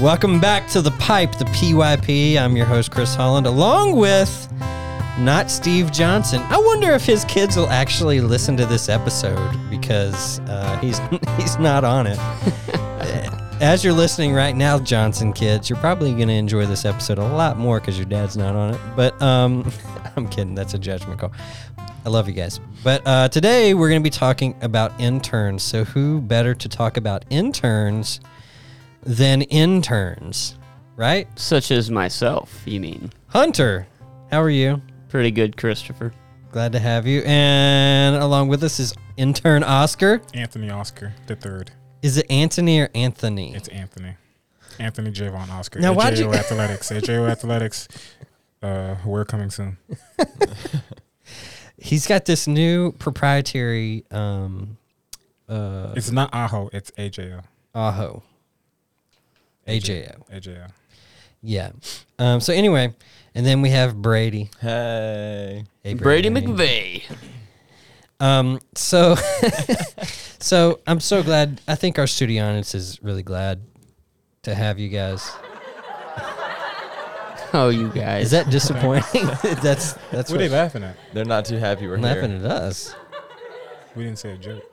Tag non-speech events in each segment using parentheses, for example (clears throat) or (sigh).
Welcome back to the pipe, the PYP. I'm your host, Chris Holland, along with not Steve Johnson. I wonder if his kids will actually listen to this episode because uh, he's (laughs) he's not on it. (laughs) As you're listening right now, Johnson kids, you're probably going to enjoy this episode a lot more because your dad's not on it. But um, (laughs) I'm kidding. That's a judgment call. I love you guys. But uh, today we're going to be talking about interns. So who better to talk about interns than interns, right? Such as myself, you mean? Hunter, how are you? Pretty good, Christopher. Glad to have you. And along with us is intern Oscar. Anthony Oscar the third. Is it Anthony or Anthony? It's Anthony. Anthony Javon Oscar. Now, why'd you- Athletics. AJO (laughs) Athletics. Uh, we're coming soon. (laughs) He's got this new proprietary um uh It's not Aho. It's AJO. Aho. AJO. AJO. Yeah. Um so anyway, and then we have Brady. Hey. Hey, Brady McVeigh. Um so (laughs) so I'm so glad I think our studio audience is really glad to have you guys. (laughs) Oh, you guys. Is that disappointing? (laughs) that's that's What are they laughing at? They're not too happy we're laughing here. at us. We didn't say a joke.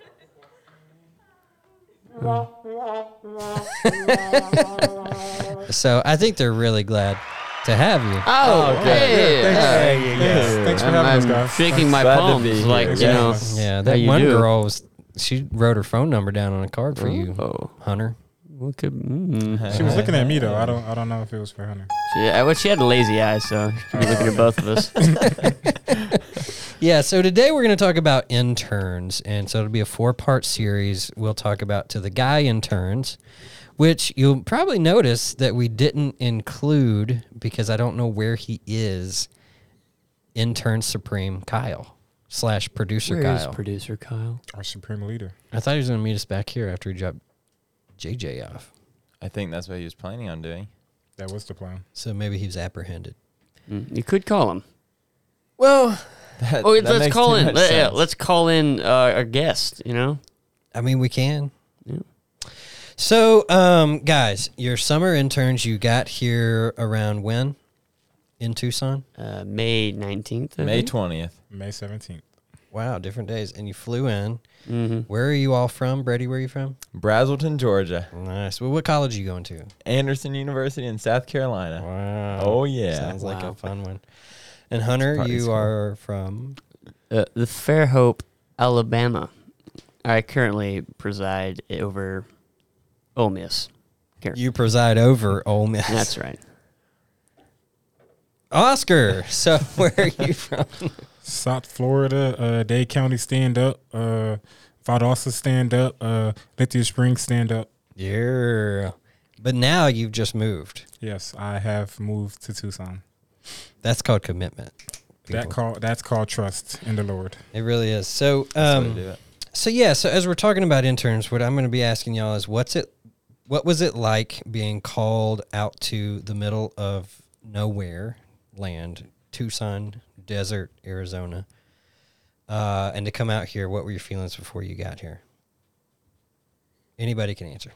(laughs) So I think they're really glad to have you. Oh, hey. Thanks, uh, Yes, thanks for I'm, having us, guys. shaking my Glad palms be here. like, you know. Yeah, that you one do. girl was she wrote her phone number down on a card for you, Oh, Hunter. what could, mm. She was looking at me though. I don't. I don't know if it was for Hunter. she, uh, well, she had a lazy eye, so she could be looking at both of us. (laughs) (laughs) Yeah, so today we're going to talk about interns. And so it'll be a four part series. We'll talk about to the guy interns, which you'll probably notice that we didn't include because I don't know where he is. Intern Supreme Kyle slash producer Where is Kyle. producer Kyle? Our supreme leader. I thought he was going to meet us back here after he dropped JJ off. I think that's what he was planning on doing. That was the plan. So maybe he was apprehended. Mm, You could call him. Well, That, Oh, that let's makes call too in. much Let, yeah, sense. let's call in uh, our guest. You know. I mean, we can. Yeah. So, um, guys, your summer interns you got here around when in Tucson? Uh, May nineteenth. May 20th. May seventeenth. Wow, different days. And you flew in. Mm-hmm. Where are you all from? Brady, where are you from? Braselton, Georgia. Nice. Well, what college are you going to? Anderson University in South Carolina. Wow. Oh, yeah. Sounds like a fun one. And Hunter, you school. are from Uh, the Fairhope, Alabama. I currently preside over Ole Miss. Here. you preside over Ole Miss. That's right. (laughs) Oscar. So, (laughs) where are you from? South Florida. Uh, Dade County stand up. Uh, Valdosta stand up. Uh, Lithia Springs stand up. yeah. But now you've just moved. Yes, I have moved to Tucson. That's called commitment. That call. That's called trust in the Lord. It really is. So, That's the way to um. So yeah, so as we're talking about interns, what I'm going to be asking y'all is what's it what was it like being called out to the middle of nowhere land, Tucson, desert, Arizona. Uh, and to come out here, what were your feelings before you got here? Anybody can answer.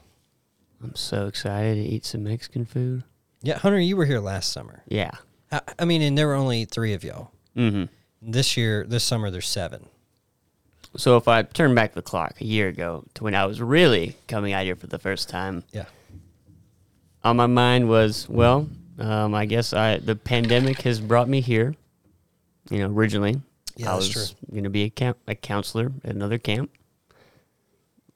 I'm so excited to eat some Mexican food. Yeah, Hunter, you were here last summer. Yeah. I, I mean, and there were only three of y'all. Mm-hmm. This year, this summer, there's seven. So if I turn back the clock a year ago to when I was really coming out here for the first time, Yeah. on my mind was, well, um, I guess I the pandemic has brought me here. You know, originally Yeah, I was going to be a camp a counselor at another camp.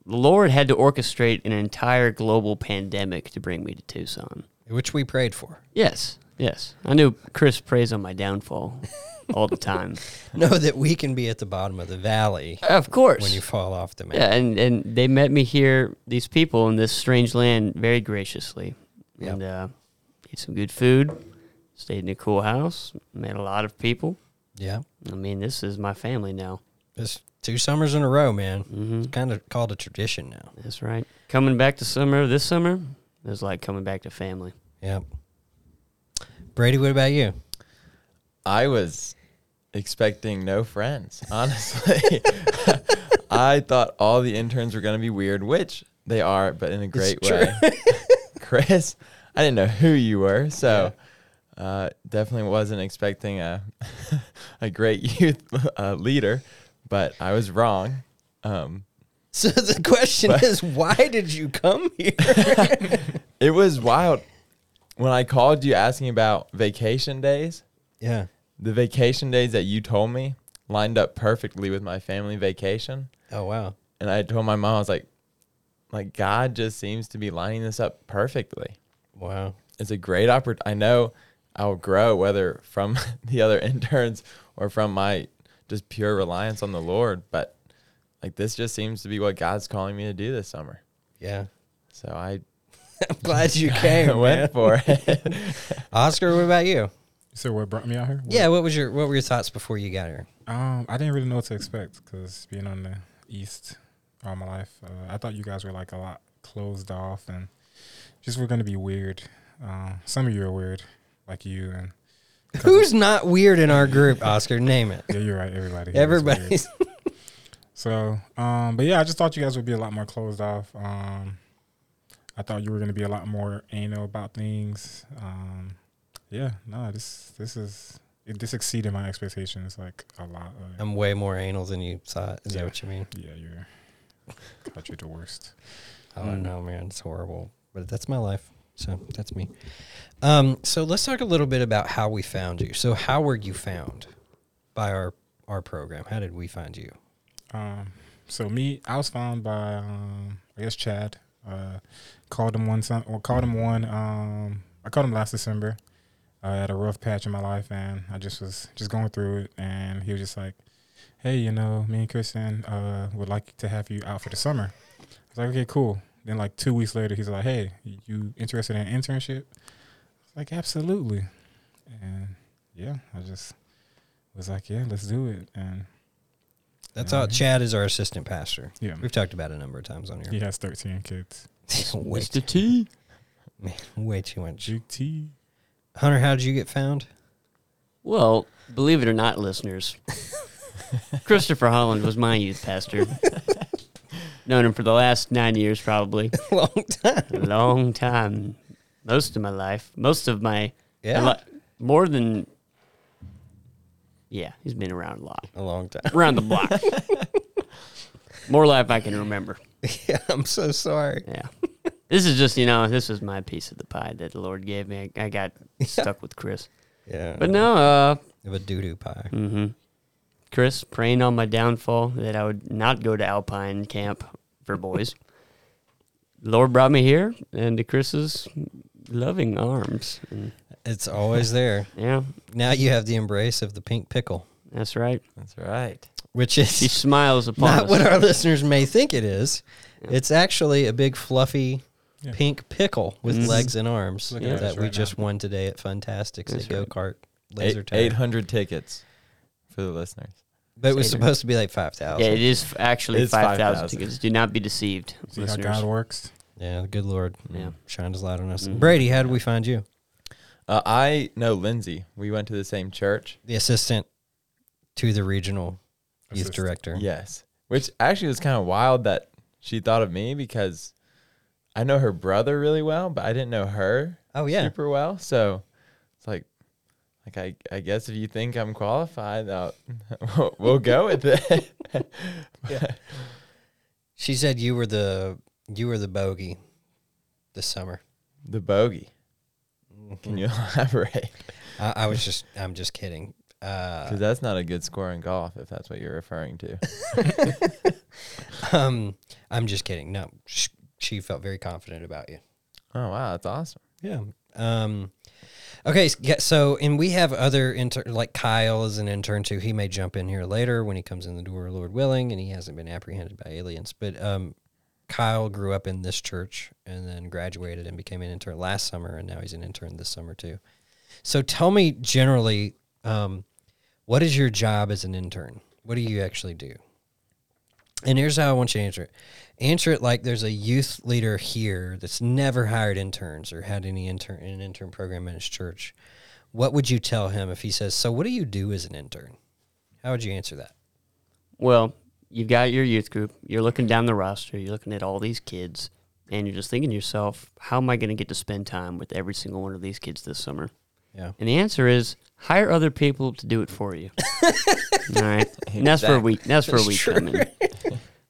The Lord had to orchestrate an entire global pandemic to bring me to Tucson. Which we prayed for. Yes, yes. I knew Chris prays on my downfall all the time. (laughs) Know that we can be at the bottom of the valley Of course. when you fall off the mountain. Yeah, and, and they met me here, these people in this strange land, very graciously. Yep. And uh, ate some good food, stayed in a cool house, met a lot of people. Yeah. I mean, this is my family now. It's two summers in a row, man. hmm It's kind of called a tradition now. That's right. Coming back to summer this summer is like coming back to family. Yep. Brady, what about you? I was expecting no friends, (laughs) honestly. (laughs) I thought all the interns were going to be weird, which they are, but in a great true. way. (laughs) Chris, I didn't know who you were, so uh, definitely wasn't expecting a a great youth uh, leader, but I was wrong. Um, So the question is, why did you come here? it was wild when I called you asking about vacation days. yeah. The vacation days that you told me lined up perfectly with my family vacation. Oh wow. And I told my mom, I was like, like God just seems to be lining this up perfectly. Wow. It's a great opportunity. I know I'll grow whether from (laughs) the other interns or from my just pure reliance on the Lord, but like this just seems to be what God's calling me to do this summer. Yeah. So I (laughs) I'm glad you (laughs) came. went man. for it. (laughs) Oscar, what about you? So what brought me out here? Yeah. What was your What were your thoughts before you got here? Um, I didn't really know what to expect because being on the east all my life, uh, I thought you guys were like a lot closed off and just were gonna be weird. Uh, some of you are weird, like you and a couple- Who's not weird in our group? Oscar, name it. Yeah, you're right. Everybody. here is weird. Everybody's. So, um, but yeah, I just thought you guys would be a lot more closed off. Um, I thought you were going to be a lot more anal about things. Um, yeah, no, this this is it, this exceeded my expectations like a lot. Like, I'm way more anal than you thought. Is Yeah. that what you mean? yeah, you're God, you're the worst. Oh Mm. know, man, it's horrible. But that's my life. So that's me. Um, so let's talk a little bit about how we found you. So how were you found by our our program? How did we find you? Um, so me, I was found by um, I guess Chad. Uh, called him one time, or called him one. Um, I called him last December. I had a rough patch in my life, and I just was just going through it. And he was just like, "Hey, you know, me and Kristen uh, would like to have you out for the summer." I was like, "Okay, cool." Then like two weeks later, he's like, "Hey, you interested in an internship?" I was like, "Absolutely." And yeah, I just was like, "Yeah, let's do it." And That's all. Chad is our assistant pastor. yeah, We've talked about it a number of times on here. he has 13 kids. Way, Mr. T. man, way too much. Juke T. Hunter, how did you get found? Well, believe it or not, listeners, (laughs) Christopher Holland was my youth pastor. Known him for the last nine years, probably. (laughs) Long time. Long time. Most of my life. Most of my. Yeah, a lot- more than. Yeah, he's been around a lot. a long time. Around the block. (laughs) More life I can remember. (laughs) yeah, I'm so sorry. Yeah. This is just, you know, this was my piece of the pie that the Lord gave me. I, I got (laughs) stuck with Chris. Yeah, But no, uh, of a doo doo pie. Mm-hmm. Chris praying on my downfall that I would not go to Alpine camp for (laughs) boys. Lord brought me here and to Chris's loving arms. And It's always there. yeah, Now you have the embrace of the pink pickle, that's right. That's right. Which She is smiles (laughs) upon not us. what our listeners may think it is. Yeah. It's actually a big fluffy Yeah. pink pickle with Mhm. legs and arms Look at that this we right just now. won today at Funtasticks That's at Go Kart Laser Eight, Tag. 800 tickets for the listeners. But it was supposed to be like five thousand. yeah, it is actually It's 5,000 5,000. tickets. Do not be deceived, See how listeners. God works. Yeah, the good Lord Yeah. shined his light on us. Mhm. Brady, how did we find you? Uh, I know Lindsay. We went to the same church. The assistant to the regional youth Assistant. director. Yes. Which actually was kind of wild that she thought of me because I know her brother really well, but I didn't know her Oh yeah. super well. So it's like, like I, I guess if you think I'm qualified, I'll, (laughs) we'll, we'll go with it. (laughs) yeah. She said you were the you were the bogey this summer. the bogey. Can mm-hmm. you (laughs) elaborate? I, I was just I'm just kidding. Uh, Because that's not a good score in golf, if that's what you're referring to. (laughs) (laughs) um, I'm just kidding. No, sh- she felt very confident about you. Oh wow, that's awesome. Yeah. Um, okay. Yeah, so, and we have other intern, like Kyle is an intern too. He may jump in here later when he comes in the door, Lord willing, and he hasn't been apprehended by aliens. But um, Kyle grew up in this church and then graduated and became an intern last summer, and now he's an intern this summer too. So, tell me generally, um, what is your job as an intern? What do you actually do? And here's how I want you to answer it. Answer it like there's a youth leader here that's never hired interns or had any intern an intern program in his church. What would you tell him if he says, "So what do you do as an intern?" How would you answer that? Well, you've got your youth group. You're looking down the roster. You're looking at all these kids. and you're just thinking to yourself, how am I going to get to spend time with every single one of these kids this summer? Yeah. And the answer is hire other people to do it for you. (laughs) All right. And that's for a week. That's for a week coming.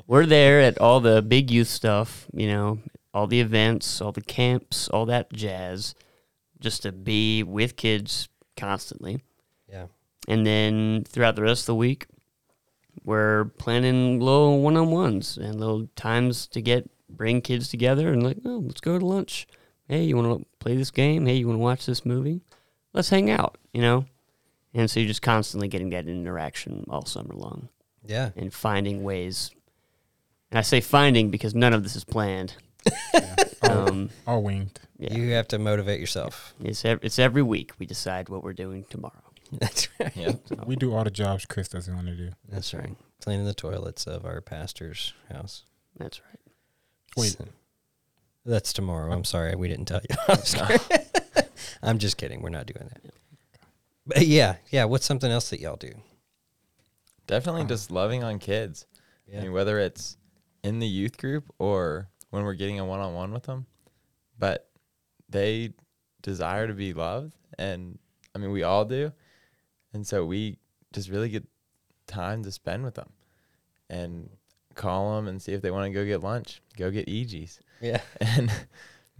We're there at all the big youth stuff, you know, all the events, all the camps, all that jazz, just to be with kids constantly. Yeah. And then throughout the rest of the week, we're planning little one on ones and little times to get bring kids together and like, oh, let's go to lunch. Hey, you want to play this game? Hey, you want to watch this movie? Let's hang out, you know? And so you're just constantly getting that interaction all summer long Yeah. and finding ways. And I say finding because none of this is planned. (laughs) All, Um, all winged. yeah, You have to motivate yourself. it's ev- it's every week we decide what we're doing tomorrow. (laughs) That's right. Yeah. We do all the jobs Chris doesn't want to do. That's right. Cleaning the toilets of our pastor's house. That's right. Wait. So- that's tomorrow. I'm sorry, we didn't tell you. (laughs) I'm, just kidding. We're not doing that. But yeah, yeah. What's something else that y'all do? Definitely um, just loving on kids. I mean, whether it's in the youth group or when we're getting a one on one with them, but they desire to be loved. And I mean, we all do. And so we just really get time to spend with them and call them and see if they want to go get lunch, go get eegee's. yeah. (laughs) And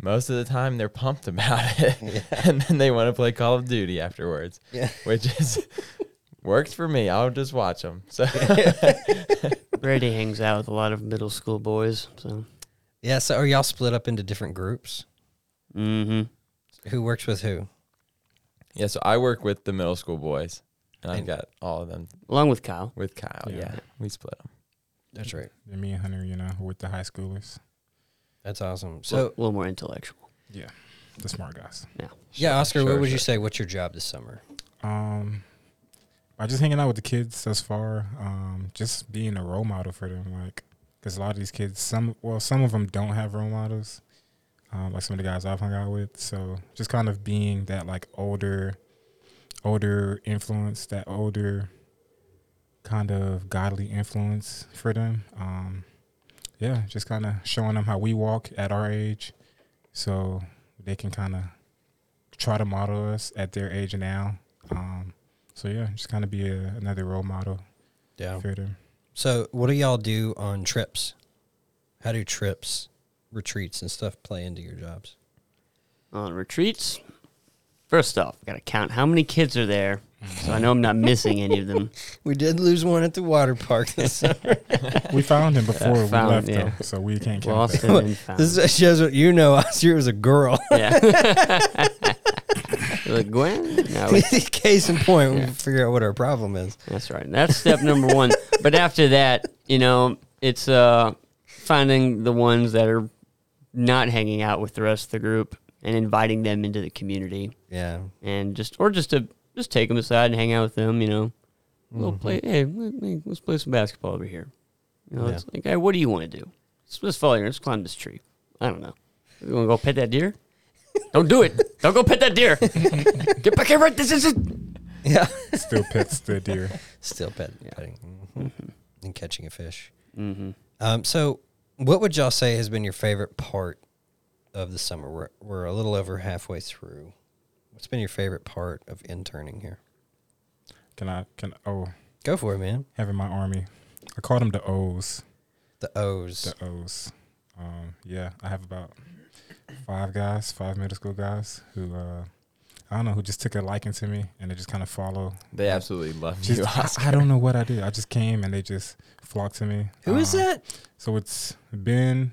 most of the time they're pumped about (laughs) it. Yeah. And then they want to play Call of Duty afterwards, Yeah. which is works for me. I'll just watch them. So (laughs) Brady hangs out with a lot of middle school boys. So, Yeah. So are y'all split up into different groups? mm-hmm. Who works with who? Yeah, so I work with the middle school boys, and I've got all of them along with Kyle. with Kyle. Yeah. Yeah, we split them. That's right. And me and Hunter, you know, with the high schoolers. That's awesome. So So a little more intellectual. Yeah. The smart guys. yeah, Yeah, Oscar, what Sure, would you say? What's your job this summer? Um, by just hanging out with the kids thus far, um, just being a role model for them, like, because a lot of these kids, some, well, some of them don't have role models, um, like some of the guys I've hung out with. So just kind of being that like older, older influence, that older kind of godly influence for them. Um, yeah, just kind of showing them how we walk at our age, so they can kind of try to model us at their age now. Um, so yeah, just kind of be a, another role model Yeah. for them. So what do y'all do on trips? How do trips, retreats, and stuff play into your jobs? On retreats, first off, got to count how many kids are there, so I know I'm not missing any of them. (laughs) We did lose one at the water park this summer. (laughs) We found him before we found, left, yeah. though, so we can't count Lost that. and (laughs) found. this shows what you know. Oscar was a girl. yeah. Like, Gwen? No, it's- Case in point, we Yeah. figure out what our problem is. That's right. That's step number one. But after that, you know, it's uh, finding the ones that are not hanging out with the rest of the group and inviting them into the community Yeah. and just or just to just take them aside and hang out with them. You know, we'll Mm-hmm. play. Hey, let me, let's play some basketball over here. You know, Yeah. it's like, hey, what do you want to do? Let's, let's follow here. Let's climb this tree. I don't know. You want to go pet that deer? (laughs) Don't do it. Don't go pet that deer. (laughs) Get back here right this is it. Yeah. (laughs) Still pets the deer. Still pet, petting mhm. and catching a fish. Mm-hmm. Um, so, what would y'all say has been your favorite part of the summer? We're, we're a little over halfway through. What's been your favorite part of interning here? Can I? Can oh, Go for it, man. having my army. I call them the O's. The O's. The O's. Um, yeah, I have about five guys, five middle school guys who uh, I don't know who just took a liking to me and they just kind of follow. They absolutely love Just, you, I, Oscar. (laughs) I don't know what I did. I just came and they just flocked to me. Who is Um, that? So it's Ben,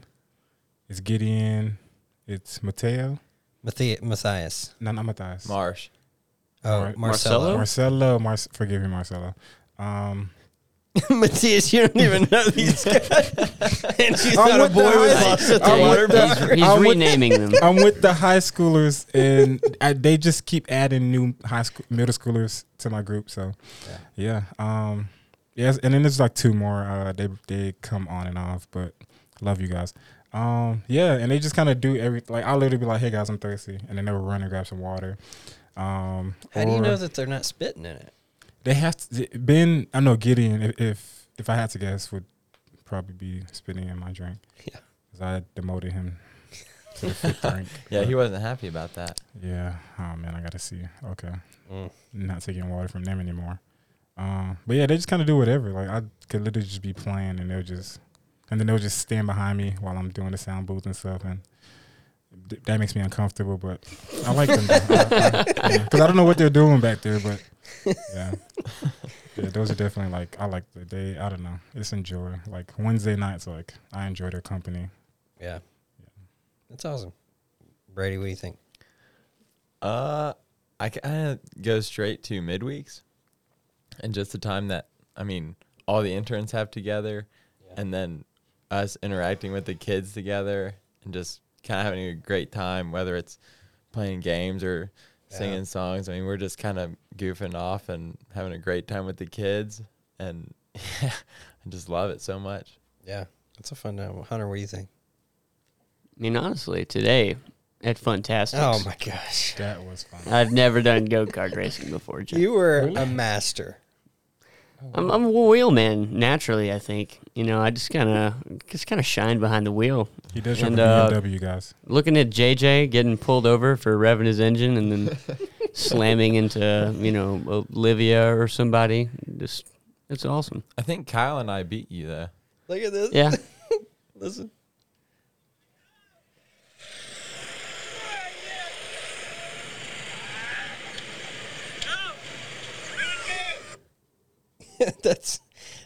it's Gideon, it's Mateo. Matthi- Matthias. No, not Matthias. Oh, Marsh. Mar- Marcelo. Marcelo, Mar- forgive me, Marcelo. Um, (laughs) Matthias, you don't even know these (laughs) guys. and you I'm thought a with the boy was high- lost at the I'm with water the- He's, he's I'm with- renaming (laughs) them. I'm with the high schoolers, and I, they just keep adding new high school, middle schoolers to my group. So, yeah, um, yes, and then there's like two more. Uh, they they come on and off, but love you guys. Um, yeah, and they just kind of do every like I'll literally be like, "Hey guys, I'm thirsty," and then they'll run and grab some water. Um, How do you know that they're not spitting in it? they have to? Ben, I know Gideon. If if, if I had to guess, would probably be spitting in my drink. Yeah. because I demoted him to the fifth (laughs) rank. Yeah, But, he wasn't happy about that. Yeah. Oh man, I gotta see. Okay. Mm. Not taking water from them anymore. Um, but yeah, they just kind of do whatever. Like I could literally just be playing, and they'll just, and then they'll just stand behind me while I'm doing the sound booth and stuff, and th- that makes me uncomfortable. But I like them because I, yeah, 'cause I don't know what they're doing back there. But yeah, yeah, those are definitely like I like the day. I don't know. It's enjoy. Like Wednesday nights, like I enjoy their company. Yeah. That's awesome. Brady, what do you think? Uh, I kind of go straight to midweeks, and just the time that I mean, all the interns have together, and then us interacting with the kids together, and just kind of having a great time, whether it's playing games or Yeah. singing songs. I mean, we're just kind of goofing off and having a great time with the kids, and (laughs) yeah, I just love it so much. Yeah. That's a fun time. Hunter, what do you think? I mean, honestly, today at Funtastic. Oh my gosh. That was fun. I've never done go kart racing before. Jeff. You were a master. I'm, I'm a wheelman naturally. I think you know. I just kind of just kind of shine behind the wheel, He does drive And, a uh, guys. looking at JJ getting pulled over for revving his engine and then (laughs) slamming into you know Olivia or somebody. Just it's awesome. I think Kyle and I beat you though. Look at this. Yeah. (laughs) Listen. (laughs) That's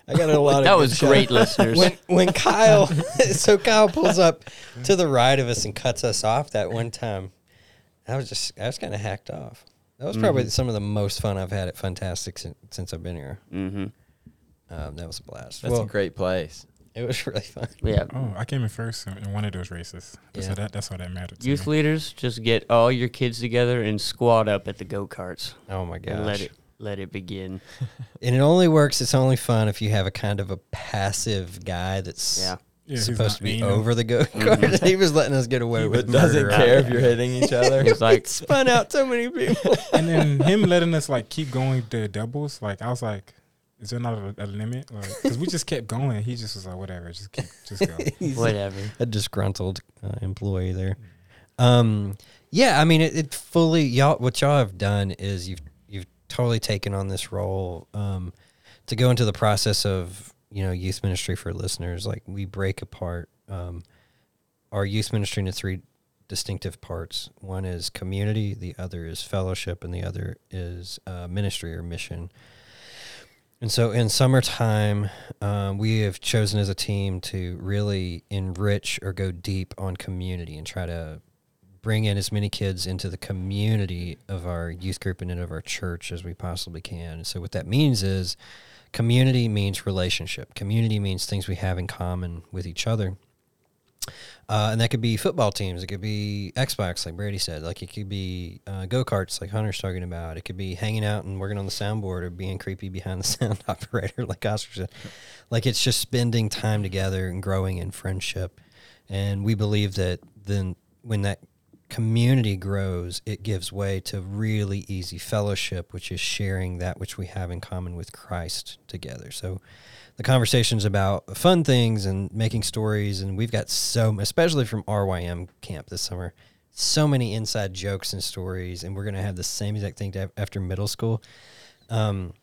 I got a (laughs) lot of that was shots. great, listeners. when when (laughs) Kyle so Kyle pulls up to the right of us and cuts us off that one time. I was just I was kind of hacked off. That was probably Mm-hmm. some of the most fun I've had at Funtastic since, since I've been here. hmm Um, that was a blast. That's well, a great place. it was really fun. Yeah. Oh, I came in first in in one of those races. Yeah. So that, that's why that mattered to Youth me. leaders, just get all your kids together and squat up at the go karts Oh my gosh! and let it let it begin. (laughs) And it only works. It's only fun if you have a kind of a passive guy that's Yeah. Yeah, supposed to be aiming. over the go kart. (laughs) he was letting us get away But with doesn't murder. care if you're hitting each (laughs) other. It's like spun out so many people. and then him letting us like keep going to doubles. Like I was like, is there not a, a limit? Like, because we just kept going. He just was like, whatever, just keep, just go. Whatever. a disgruntled uh, employee there. Um, yeah, I mean, it, it fully y'all. What y'all have done is you've you've totally taken on this role um, to go into the process of you know youth ministry for listeners. Like we break apart um, our youth ministry into three distinctive parts. One is community, the other is fellowship, and the other is uh, ministry or mission. And so in summertime, um, we have chosen as a team to really enrich or go deep on community and try to bring in as many kids into the community of our youth group and of our church as we possibly can. And so what that means is community means relationship. Community means things we have in common with each other. Uh, and that could be football teams. It could be Xbox, like Brady said. Like it could be uh, go karts, like Hunter's talking about. It could be hanging out and working on the soundboard, or being creepy behind the (laughs) sound operator, like Oscar said. Like it's just spending time together and growing in friendship. And we believe that then when that community grows, it gives way to really easy fellowship, which is sharing that which we have in common with Christ together. So the conversations about fun things and making stories, and we've got so, especially from RYM camp this summer, so many inside jokes and stories, and we're going to have the same exact thing after middle school. Um,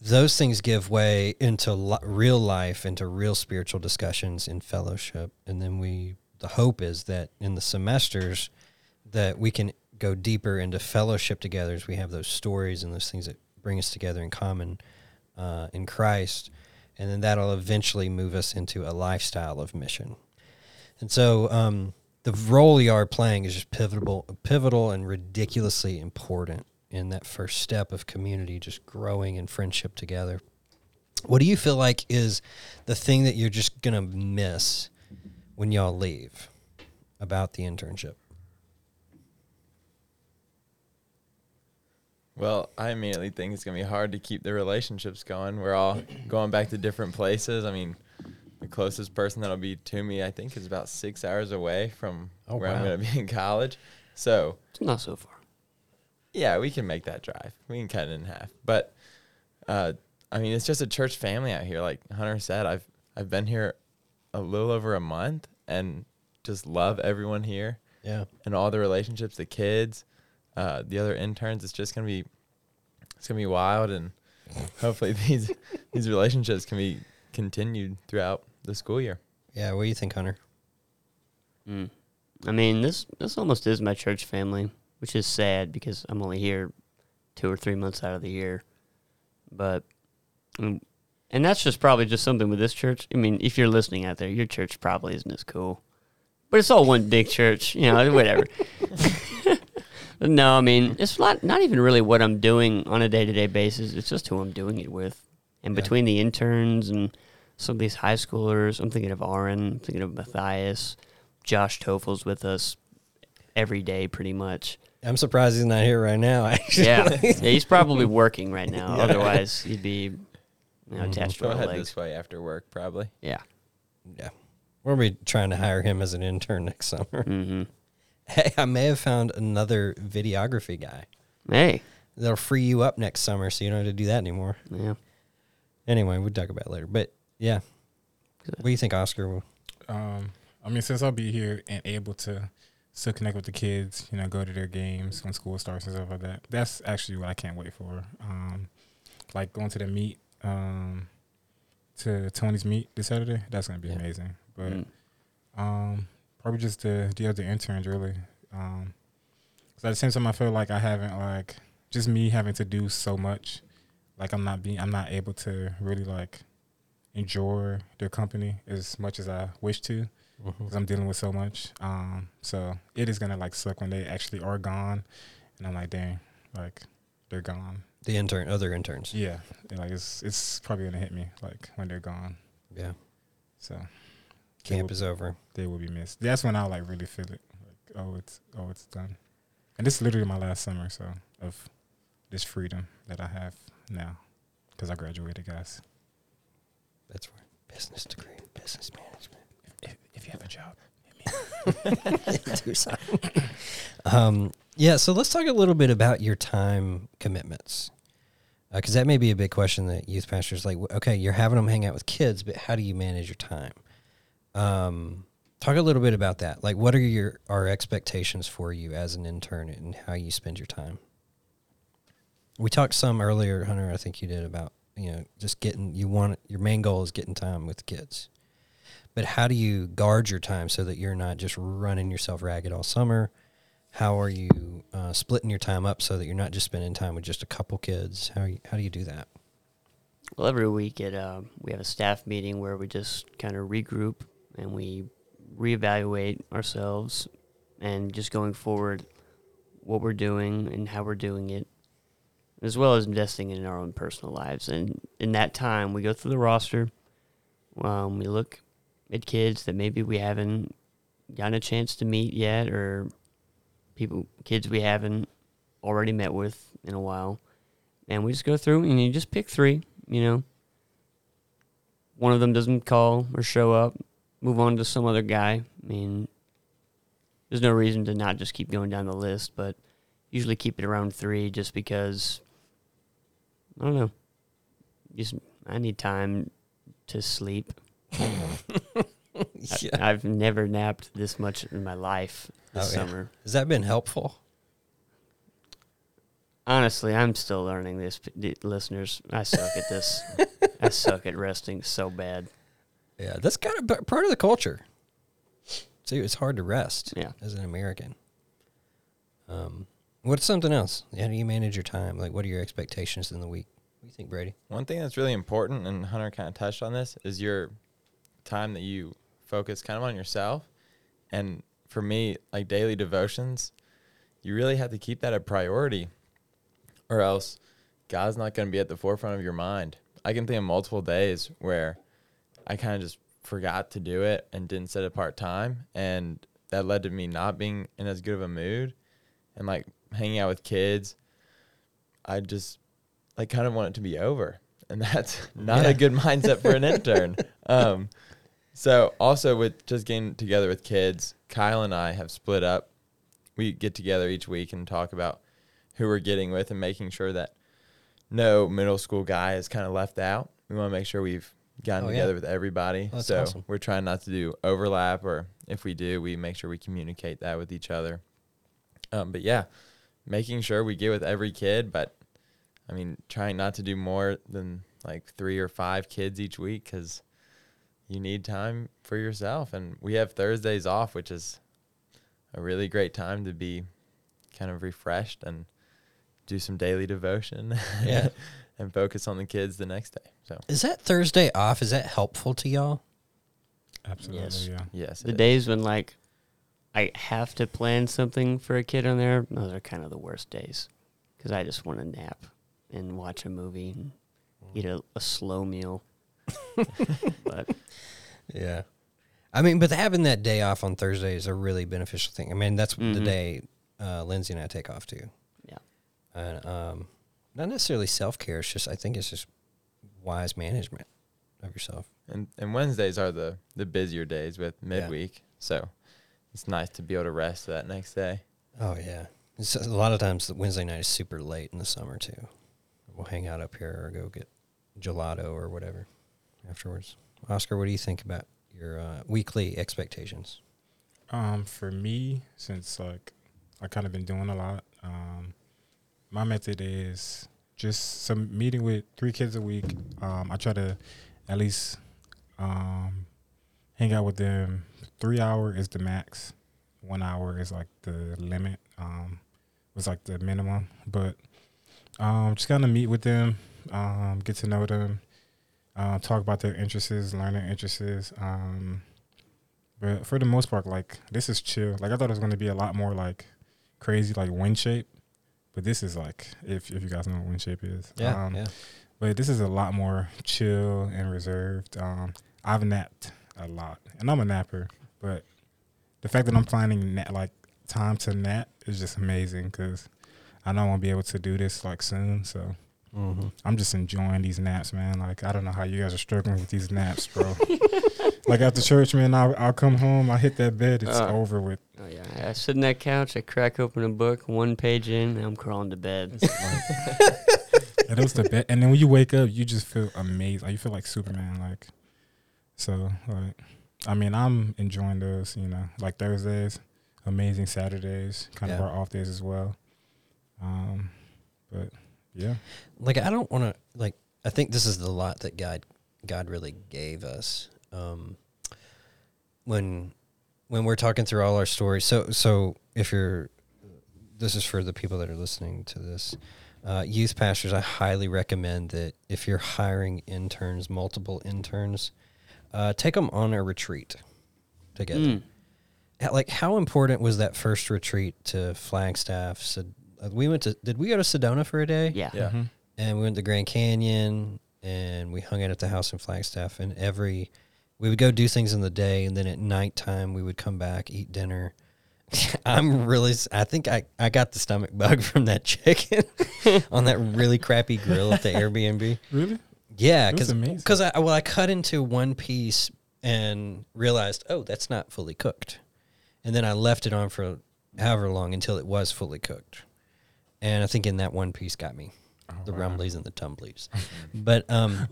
those things give way into li- real life, into real spiritual discussions in fellowship, and then we. The hope is that in the semesters, that we can go deeper into fellowship together as we have those stories and those things that bring us together in common uh, in Christ, and then that'll eventually move us into a lifestyle of mission. And so, um, the role you are playing is just pivotal, pivotal, and ridiculously important in that first step of community, just growing in friendship together. What do you feel like is the thing that you're just gonna miss when y'all leave about the internship? Well, I immediately think it's gonna be hard to keep the relationships going. We're all (clears throat) going back to different places. I mean, the closest person that'll be to me, I think, is about six hours away from Oh, where I'm gonna be in college. So It's not so far. yeah, we can make that drive. We can cut it in half. But uh, I mean, it's just a church family out here. Like Hunter said, I've I've been here a little over a month, and just love everyone here Yeah. and all the relationships, the kids, uh, the other interns. It's just gonna be, it's gonna be wild, and (laughs) hopefully these these relationships can be continued throughout the school year. Yeah. What do you think, Hunter? Mm. I mean, this this almost is my church family, which is sad because I'm only here two or three months out of the year. But, mm, and that's just probably just something with this church. I mean, if you're listening out there, your church probably isn't as cool, but it's all one big church, you know, whatever. (laughs) no, I mean, it's not not even really what I'm doing on a day to day basis. It's just who I'm doing it with, and Yeah. between the interns and some of these high schoolers, I'm thinking of Aaron, I'm thinking of Matthias. Josh Toffel's with us every day, pretty much. I'm surprised he's not here right now. (laughs) Actually. Yeah, yeah he's probably working right now. (laughs) Yeah. Otherwise, he'd be you know, Mhm. attached Go to our legs. this way after work, probably. Yeah. Yeah. We'll be trying to hire him as an intern next summer. hmm Hey, I may have found another videography guy. Hey. That'll free you up next summer so you don't have to do that anymore. Yeah. Anyway, we'll talk about it later. But yeah. What do you think, Oscar? Um, I mean, since I'll be here and able to still connect with the kids, you know, go to their games when school starts and stuff like that. That's actually what I can't wait for. Um, like going to the meet, um, to Tony's meet this Saturday. That's gonna be Yeah. amazing. But Mm. um, probably just the the other interns really. Um, 'cause at the same time, I feel like I haven't like just me having to do so much. Like I'm not being, I'm not able to really like enjoy their company as much as I wish to because I'm dealing with so much. Um, so it is gonna like suck when they actually are gone, and I'm like, dang, like they're gone. The intern, other interns. Yeah, and, like it's it's probably gonna hit me like when they're gone. Yeah. So Camp is over. they will be missed. That's when I'll like really feel it. Like, oh, it's oh, it's done. And this is literally my last summer, so of this freedom that I have now because I graduated, guys. That's right. Business degree, business management. If, if you have a job, (laughs) Do something. um, yeah, so let's talk a little bit about your time commitments. Because that may be a big question that youth pastors like, okay, you're having them hang out with kids, but how do you manage your time? Um, talk a little bit about that. Like, what are your our expectations for you as an intern and how you spend your time? We talked some earlier, Hunter. I think you did about you know just getting you want your main goal is getting time with the kids but how do you guard your time so that you're not just running yourself ragged all summer? How are you uh, splitting your time up so that you're not just spending time with just a couple kids? How you, how do you do that? Well, every week at uh, we have a staff meeting where we just kind of regroup and we reevaluate ourselves and just going forward what we're doing and how we're doing it, as well as investing in our own personal lives. And in that time, we go through the roster. Um, we look at kids that maybe we haven't gotten a chance to meet yet, or people kids we haven't already met with in a while and we just go through and you just pick three you know one of them doesn't call or show up move on to some other guy i mean there's no reason to not just keep going down the list but usually keep it around three just because i don't know just i need time to sleep (laughs) I- i've never napped this much in my life this Oh, yeah. summer Has that been helpful? Honestly, I'm still learning this, listeners. I suck at this. (laughs) I suck at resting so bad. Yeah, that's kind of part of the culture. See, it's hard to rest Yeah. as an American. Um, what's something else? How do you manage your time? Like, what are your expectations in the week? What do you think, Brady? One thing that's really important, and Hunter kind of touched on this, is your time that you focus kind of on yourself. And for me, like daily devotions, you really have to keep that a priority, or else God's not going to be at the forefront of your mind. I can think of multiple days where I kind of just forgot to do it and didn't set apart time, and that led to me not being in as good of a mood, and like hanging out with kids. I just like kind of want it to be over, and (laughs) that's not Yeah. a good mindset for an (laughs) intern. Um, so also with just getting together with kids, Kyle and I have split up. We get together each week and talk about who we're getting with and making sure that no middle school guy is kind of left out. We want to make sure we've gotten Oh, yeah. together with everybody. That's so awesome. we're trying not to do overlap, or if we do, we make sure we communicate that with each other. Um, but yeah, making sure we get with every kid, but I mean, trying not to do more than like three or five kids each week because you need time for yourself. And we have Thursdays off, which is a really great time to be kind of refreshed and do some daily devotion. Yeah. (laughs) and focus on the kids the next day. So Is that Thursday off? Is that helpful to y'all? Absolutely, Yes. yeah. yes, The it is. days when like I have to plan something for a kid on there, those are kind of the worst days because I just want to nap and watch a movie and eat a, a slow meal. (laughs) but Yeah. I mean, but having that day off on Thursday is a really beneficial thing. I mean, that's the Mhm. day uh, Lindsay and I take off too. Yeah. And um, not necessarily self care. It's just I think it's just wise management of yourself. and and Wednesdays are the the busier days with midweek. So it's nice to be able to rest that next day. Oh yeah. It's a lot of times the Wednesday night is super late in the summer too. We'll hang out up here or go get gelato or whatever afterwards. Oscar, what do you think about your uh, weekly expectations? Um, for me, since like I kind of been doing a lot, um, my method is just some meeting with three kids a week. Um, I try to at least um, hang out with them. Three hour is the max. One hour is like the limit. Um, was like the minimum, but um, just kind of meet with them, um, get to know them, uh, talk about their interests, learn their interests. Um, but for the most part, like this is chill. Like I thought it was gonna be a lot more like crazy, like wind shape. But this is like if if you guys know what wind shape is. Um, yeah. But this is a lot more chill and reserved. Um, I've napped a lot, and I'm a napper. But the fact that I'm finding na- like time to nap is just amazing because I know I won't be able to do this like soon. So Mm-hmm. I'm just enjoying these naps, man. Like I don't know how you guys are struggling with these naps, bro. (laughs) like after church, man, I'll, I'll come home, I hit that bed, it's Uh. over with. oh yeah, I sit in that couch, I crack open a book, one page in, and I'm crawling to bed. (laughs) And those the best. And then when you wake up, you just feel amazing. Like you feel like Superman. Like so, like I mean, I'm enjoying those. You know, like Thursdays, amazing Saturdays, kind of Yeah. our off days as well. Um, but yeah, like I don't want to like I think this is the lot that God God really gave us. Um when when we're talking through all our stories so so if you're this is for the people that are listening to this uh, youth pastors I highly recommend that if you're hiring interns multiple interns uh, take them on a retreat together. Mm. Like how important was that first retreat to Flagstaff so uh, we went to did we go to Sedona for a day Yeah. Yeah. Mhm. and we went to Grand Canyon and we hung out at the house in Flagstaff and every we would go do things in the day and then at nighttime we would come back eat dinner (laughs) I'm really I think I, I got the stomach bug (laughs) from that chicken (laughs) on that really crappy grill at the Airbnb really. yeah because because I well I cut into one piece and realized oh that's not fully cooked and then I left it on for however long until it was fully cooked and I think in that one piece got me Oh, the wow. rumblies and the tumblies. (laughs) but um,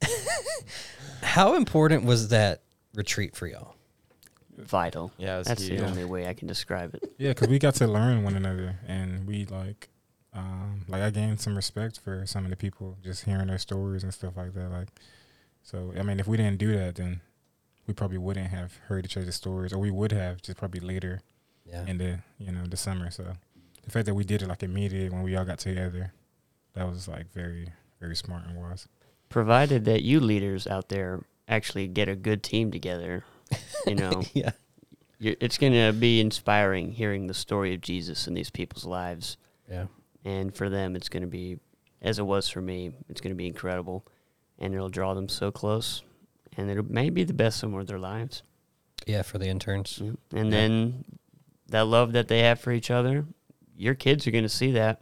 (laughs) how important was that retreat for y'all? Vital. Yeah, That's huge. the only way I can describe it. Yeah, because we got to (laughs) learn one another, and we like, um, like I gained some respect for some of the people just hearing their stories and stuff like that. Like, so I mean, if we didn't do that, then we probably wouldn't have heard each other's stories, or we would have just probably later Yeah, in the you know the summer. So the fact that we did it like immediately when we all got together, that was like very very smart and wise. Provided that you leaders out there actually get a good team together, you (laughs) know, yeah, you're, it's going to be inspiring hearing the story of Jesus in these people's lives. yeah, And for them, it's going to be, as it was for me, it's going to be incredible. And it'll draw them so close. And it may be the best summer of their lives. yeah. For the interns, Yeah. And Yeah. then that love that they have for each other, your kids are going to see that.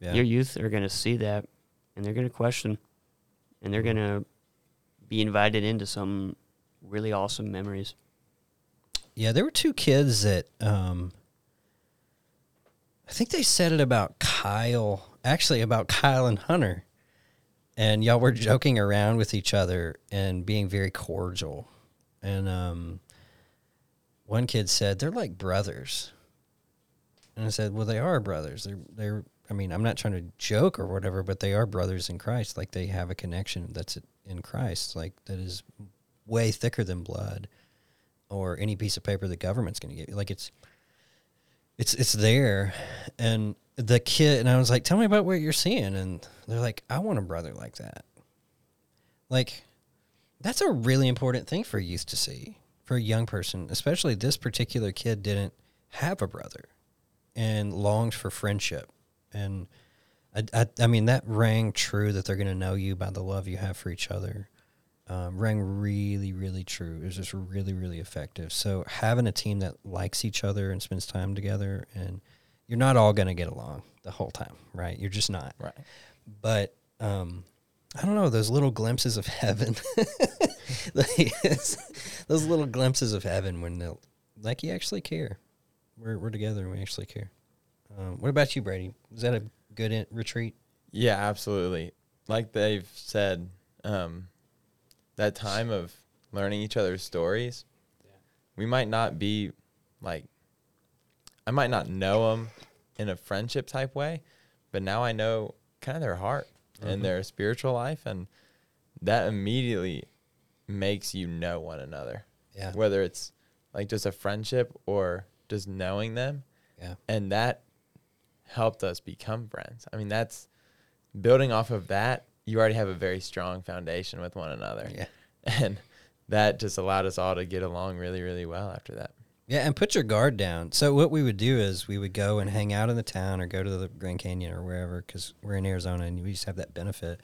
yeah, Your youth are going to see that. And they're going to question. And they're going to be invited into some really awesome memories. yeah. There were two kids that um, I think they said it about Kyle. Actually, about Kyle and Hunter. and y'all were joking around with each other and being very cordial. And um, one kid said they're like brothers, and I said, "Well, they are brothers. They're they're. I mean, I'm not trying to joke or whatever, but they are brothers in Christ. Like they have a connection that's in Christ, like that is way thicker than blood or any piece of paper the government's going to give you. Like it's it's it's there and the kid and I was like, "Tell me about what you're seeing." And they're like, "I want a brother like that." Like that's a really important thing for youth to see. For a young person, especially this particular kid didn't have a brother and longed for friendship. And I, I, I mean, that rang true that they're going to know you by the love you have for each other. Um, rang really, really true. It was just really, really effective. So having a team that likes each other and spends time together, and you're not all going to get along the whole time, right? You're just not. Right. But um, I don't know those little glimpses of heaven. (laughs) (laughs) those little glimpses of heaven when they'll like you actually care. We're we're together and we actually care. Um, what about you, Brady? Was that a good in- retreat? Yeah, absolutely. Like they've said, um, that time of learning each other's stories, we might not be like, I might not know them in a friendship type way, but now I know kind of their heart Mhm. and their spiritual life, and that immediately makes you know one another. Yeah. Whether it's like just a friendship or just knowing them, Yeah. and that helped us become friends. I mean, that's building off of that. You already have a very strong foundation with one another, Yeah. (laughs) and that just allowed us all to get along really, really well after that. Yeah, and put your guard down. So what we would do is we would go and hang out in the town or go to the Grand Canyon or wherever because we're in Arizona and we just have that benefit.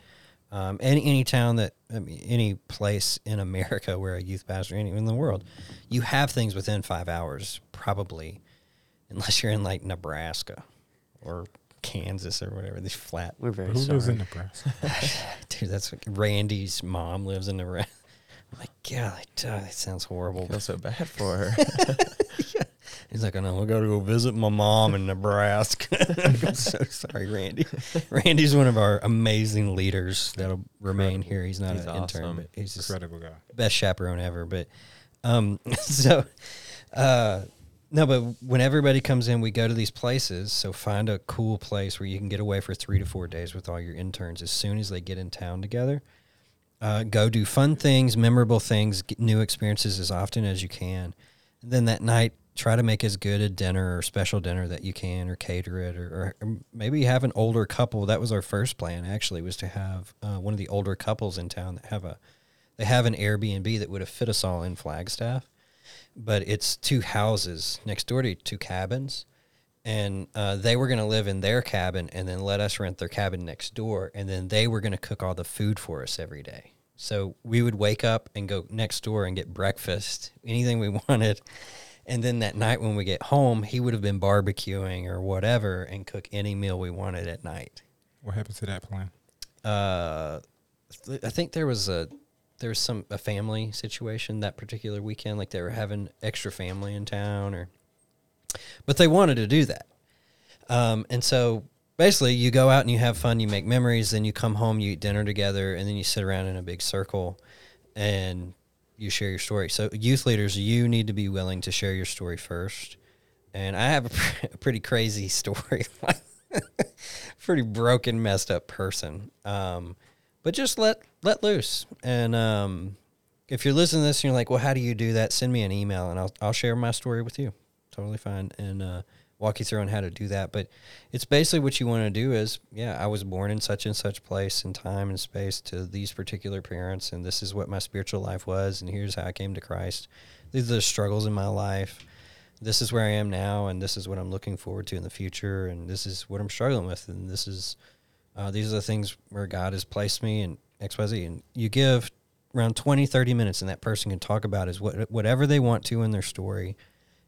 Um, any any town that I mean, any place in America (laughs) where a youth pastor, anywhere in the world, you have things within five hours probably, unless you're in like Nebraska or Kansas or whatever. These flat We're very Who lives sorry. in Nebraska? (laughs) dude. That's like Randy's mom lives in Nebraska. (laughs) I'm like, God, that sounds horrible. I feel so bad for her. He's like, I know, we got to go visit my mom in Nebraska. (laughs) I'm so sorry, Randy. (laughs) Randy's one of our amazing leaders that'll remain here. He's not He's an intern, but he's just Incredible guy. best chaperone ever. But um, (laughs) so uh, no, but when everybody comes in, we go to these places. So find a cool place where you can get away for three to four days with all your interns as soon as they get in town together. Uh, go do fun things, memorable things, get new experiences as often as you can. And then that night, try to make as good a dinner or special dinner that you can, or cater it, or, or maybe have an older couple. That was our first plan. Actually, was to have uh, one of the older couples in town that have a they have an Airbnb that would have fit us all in Flagstaff, but it's two houses next door to two cabins, and uh, they were going to live in their cabin and then let us rent their cabin next door, and then they were going to cook all the food for us every day. So we would wake up and go next door and get breakfast, anything we (laughs) wanted. And then that night when we get home, he would have been barbecuing or whatever and cook any meal we wanted at night. What happened to that plan? Uh, th- I think there was a there was some a family situation that particular weekend, like they were having extra family in town, or but they wanted to do that. Um, and so basically, you go out and you have fun, you make memories, then you come home, you eat dinner together, and then you sit around in a big circle, and you share your story. So youth leaders, you need to be willing to share your story first. And I have a, (laughs) pr- a pretty crazy story, (laughs) pretty broken, messed up person. Um, but just let let loose. And um, if you're listening to this and you're like, well, how do you do that? Send me an email and I'll I'll share my story with you. Totally fine. And uh, walk you through on how to do that. But it's basically what you want to do is, yeah, I was born in such and such place and time and space to these particular parents, and this is what my spiritual life was, and here's how I came to Christ. These are the struggles in my life. This is where I am now, and this is what I'm looking forward to in the future, and this is what I'm struggling with, and this is uh, these are the things where God has placed me and XYZ. And you give around 20, 30 minutes, and that person can talk about is what whatever they want to in their story.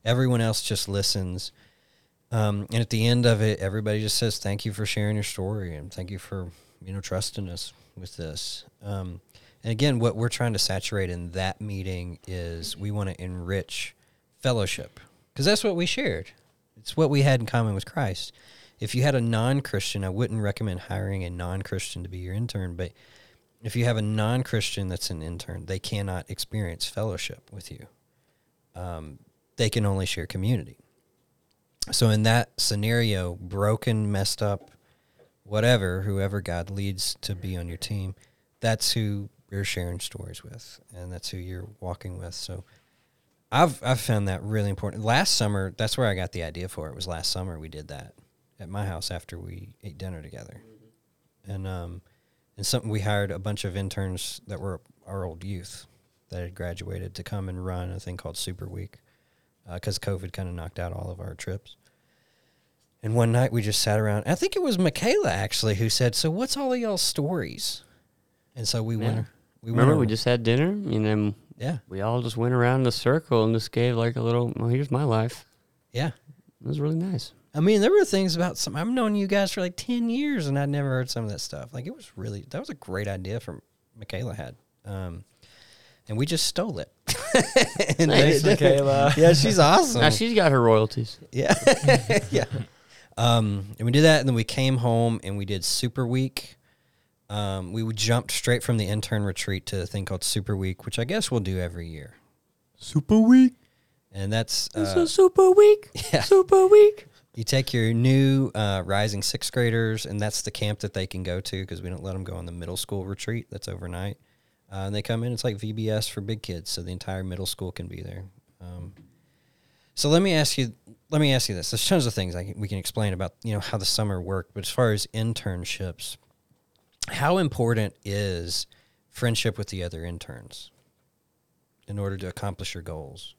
Everyone else just listens. Um, and at the end of it, everybody just says, "Thank you for sharing your story, and thank you for you know trusting us with this." Um, and again, what we're trying to saturate in that meeting is we want to enrich fellowship because that's what we shared. It's what we had in common with Christ, if you had a non-Christian, I wouldn't recommend hiring a non-Christian to be your intern, but if you have a non-Christian that's an intern, they cannot experience fellowship with you. Um, they can only share community. So in that scenario, broken, messed up, whatever, whoever God leads to be on your team, that's who you're sharing stories with, and that's who you're walking with. So I've I've found that really important. Last summer, that's where I got the idea for it. Was last summer we did that at my house after we ate dinner together, and um, and something we hired a bunch of interns that were our old youth that had graduated to come and run a thing called Super Week because COVID kind of knocked out all of our trips. And one night we just sat around. I think it was Michaela actually who said, "So what's all of y'all's stories?" And so we Yeah. went. We Remember, went we just had dinner, and then yeah we all just went around in a circle and just gave like a little. Well, here's my life. yeah. It was really nice. I mean, there were things about some. I've known you guys for like ten years, and I'd never heard some of that stuff. Like it was really that was a great idea from Michaela had, um, and we just stole it. (laughs) And Thanks, they- Michaela. Yeah, she's awesome. Now she's got her royalties. Yeah. (laughs) yeah. Um, and we did that, and then we came home and we did Super Week. Um, we jumped straight from the intern retreat to a thing called Super Week, which I guess we'll do every year. Super Week, And that's It's uh, a super week. (laughs) yeah. Super week. you take your new uh, rising sixth graders, and that's the camp that they can go to because we don't let them go on the middle school retreat that's overnight. Uh, and they come in, it's like VBS for big kids, so the entire middle school can be there. Um, so let me ask you, let me ask you this. There's tons of things can, we can explain about you know how the summer worked, but as far as internships, how important is friendship with the other interns in order to accomplish your goals?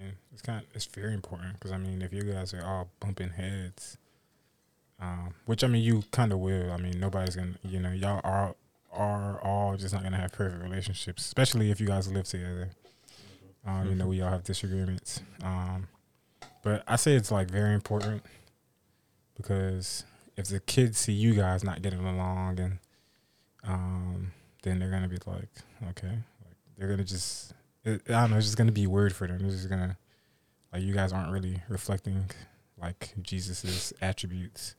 Yeah, it's kind. Of, it's very important because I mean, if you guys are all bumping heads, um, which I mean, you kind of will. I mean, nobody's gonna. You know, y'all are are all just not gonna have perfect relationships, especially if you guys live together. Um, You know, we all have disagreements. Um, but I say it's like very important because if the kids see you guys not getting along, and um, then they're gonna be like, okay, like they're gonna just it, I don't know. It's just gonna be weird for them. It's just gonna like you guys aren't really reflecting like Jesus's attributes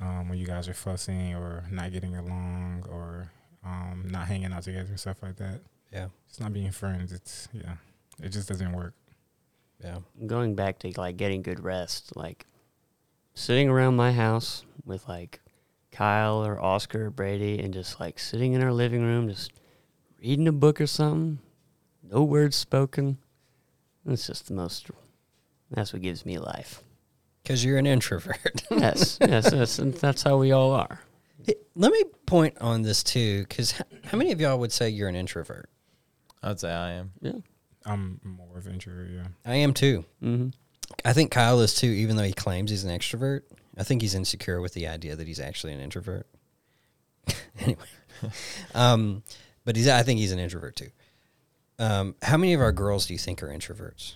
um, when you guys are fussing or not getting along or um, not hanging out together and stuff like that. Yeah, It's not being friends. It's yeah, it just doesn't work. yeah, Going back to like getting good rest, like sitting around my house with like Kyle or Oscar or Brady and just like sitting in our living room, just reading a book or something, no words spoken. It's just the most, that's what gives me life. Because you're an introvert. (laughs) yes, yes, that's, that's how we all are. Hey, Let me point on this too, because how many of y'all would say you're an introvert? I'd say I am. Yeah. I'm more of an introvert. Yeah, I am too. Mm-hmm. I think Kyle is too, even though he claims he's an extrovert. I think he's insecure with the idea that he's actually an introvert. (laughs) anyway, (laughs) um, but he's. I think he's an introvert too. Um, how many of our girls do you think are introverts?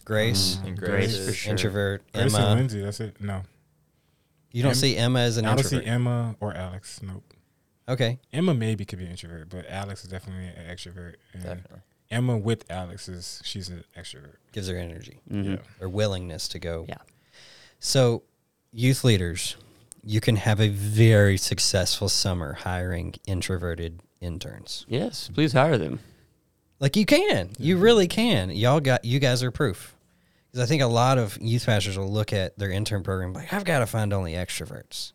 Grace, And Grace Grace for sure. introvert. Grace and Emma, Lindsay. That's it. No, you don't Em- see Emma as an I don't see introvert. Emma or Alex. Nope. okay, Emma maybe could be an introvert, but Alex is definitely an extrovert. And Definitely. Emma with Alex is she's an extrovert. gives her energy Mm-hmm. Yeah. or willingness to go. Yeah. So, youth leaders, you can have a very successful summer hiring introverted interns. Yes, please hire them. Like you can, you really can. Y'all got, you guys are proof. Because I think a lot of youth pastors will look at their intern program like, I've got to find only extroverts.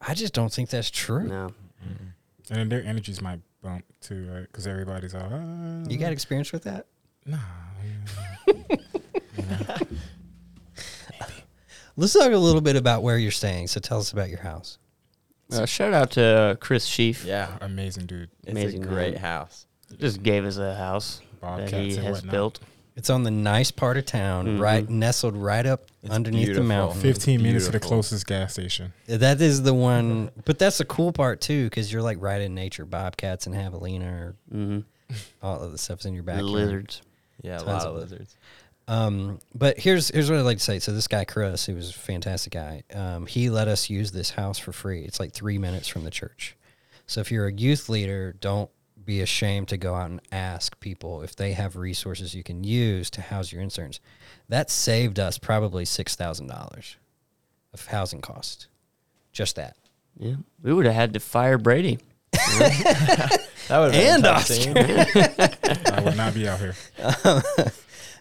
I just don't think that's true. No. And their energies might bump too, right? Because everybody's all. Ah, You got experience with that? nah. yeah. (laughs) Let's talk a little bit about where you're staying. So tell us about your house. Uh, shout out to Chris Sheaf. Yeah. Amazing dude. It's Amazing a great man. house. Just gave us a house that he and has whatnot. built. It's on the nice part of town, Mhm. right nestled right up It's underneath the mountain. Fifteen minutes to the Beautiful. closest gas station. That is the one, but that's the cool part too, because you're like right in nature. Bobcats and javelina, or Mm-hmm. all of the stuff's in your backyard. lizards. Yeah, a Tons lot of of lizards. Um, but here's here's what I'd like to say. So this guy Chris, who was a fantastic guy, um, he let us use this house for free. It's like three minutes from the church. So if you're a youth leader, don't be ashamed to go out and ask people if they have resources you can use to house your interns. That saved us probably six thousand dollars of housing cost. Just that. Yeah, we would have had to fire Brady. (laughs) That would And tough Oscar. scene. (laughs) I would not be out here. (laughs)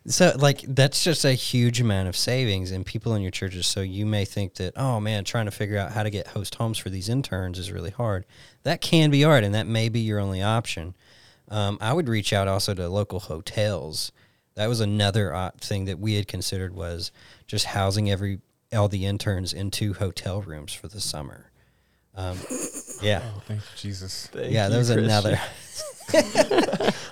So like that's just a huge amount of savings in people in your churches. So you may think that, oh man, trying to figure out how to get host homes for these interns is really hard. That can be hard and that may be your only option. Um, I would reach out also to local hotels. That was another uh, thing that we had considered was just housing every all the interns into hotel rooms for the summer. Um, yeah. Oh, thank you, Jesus. Thank yeah, that was Christian. another. (laughs)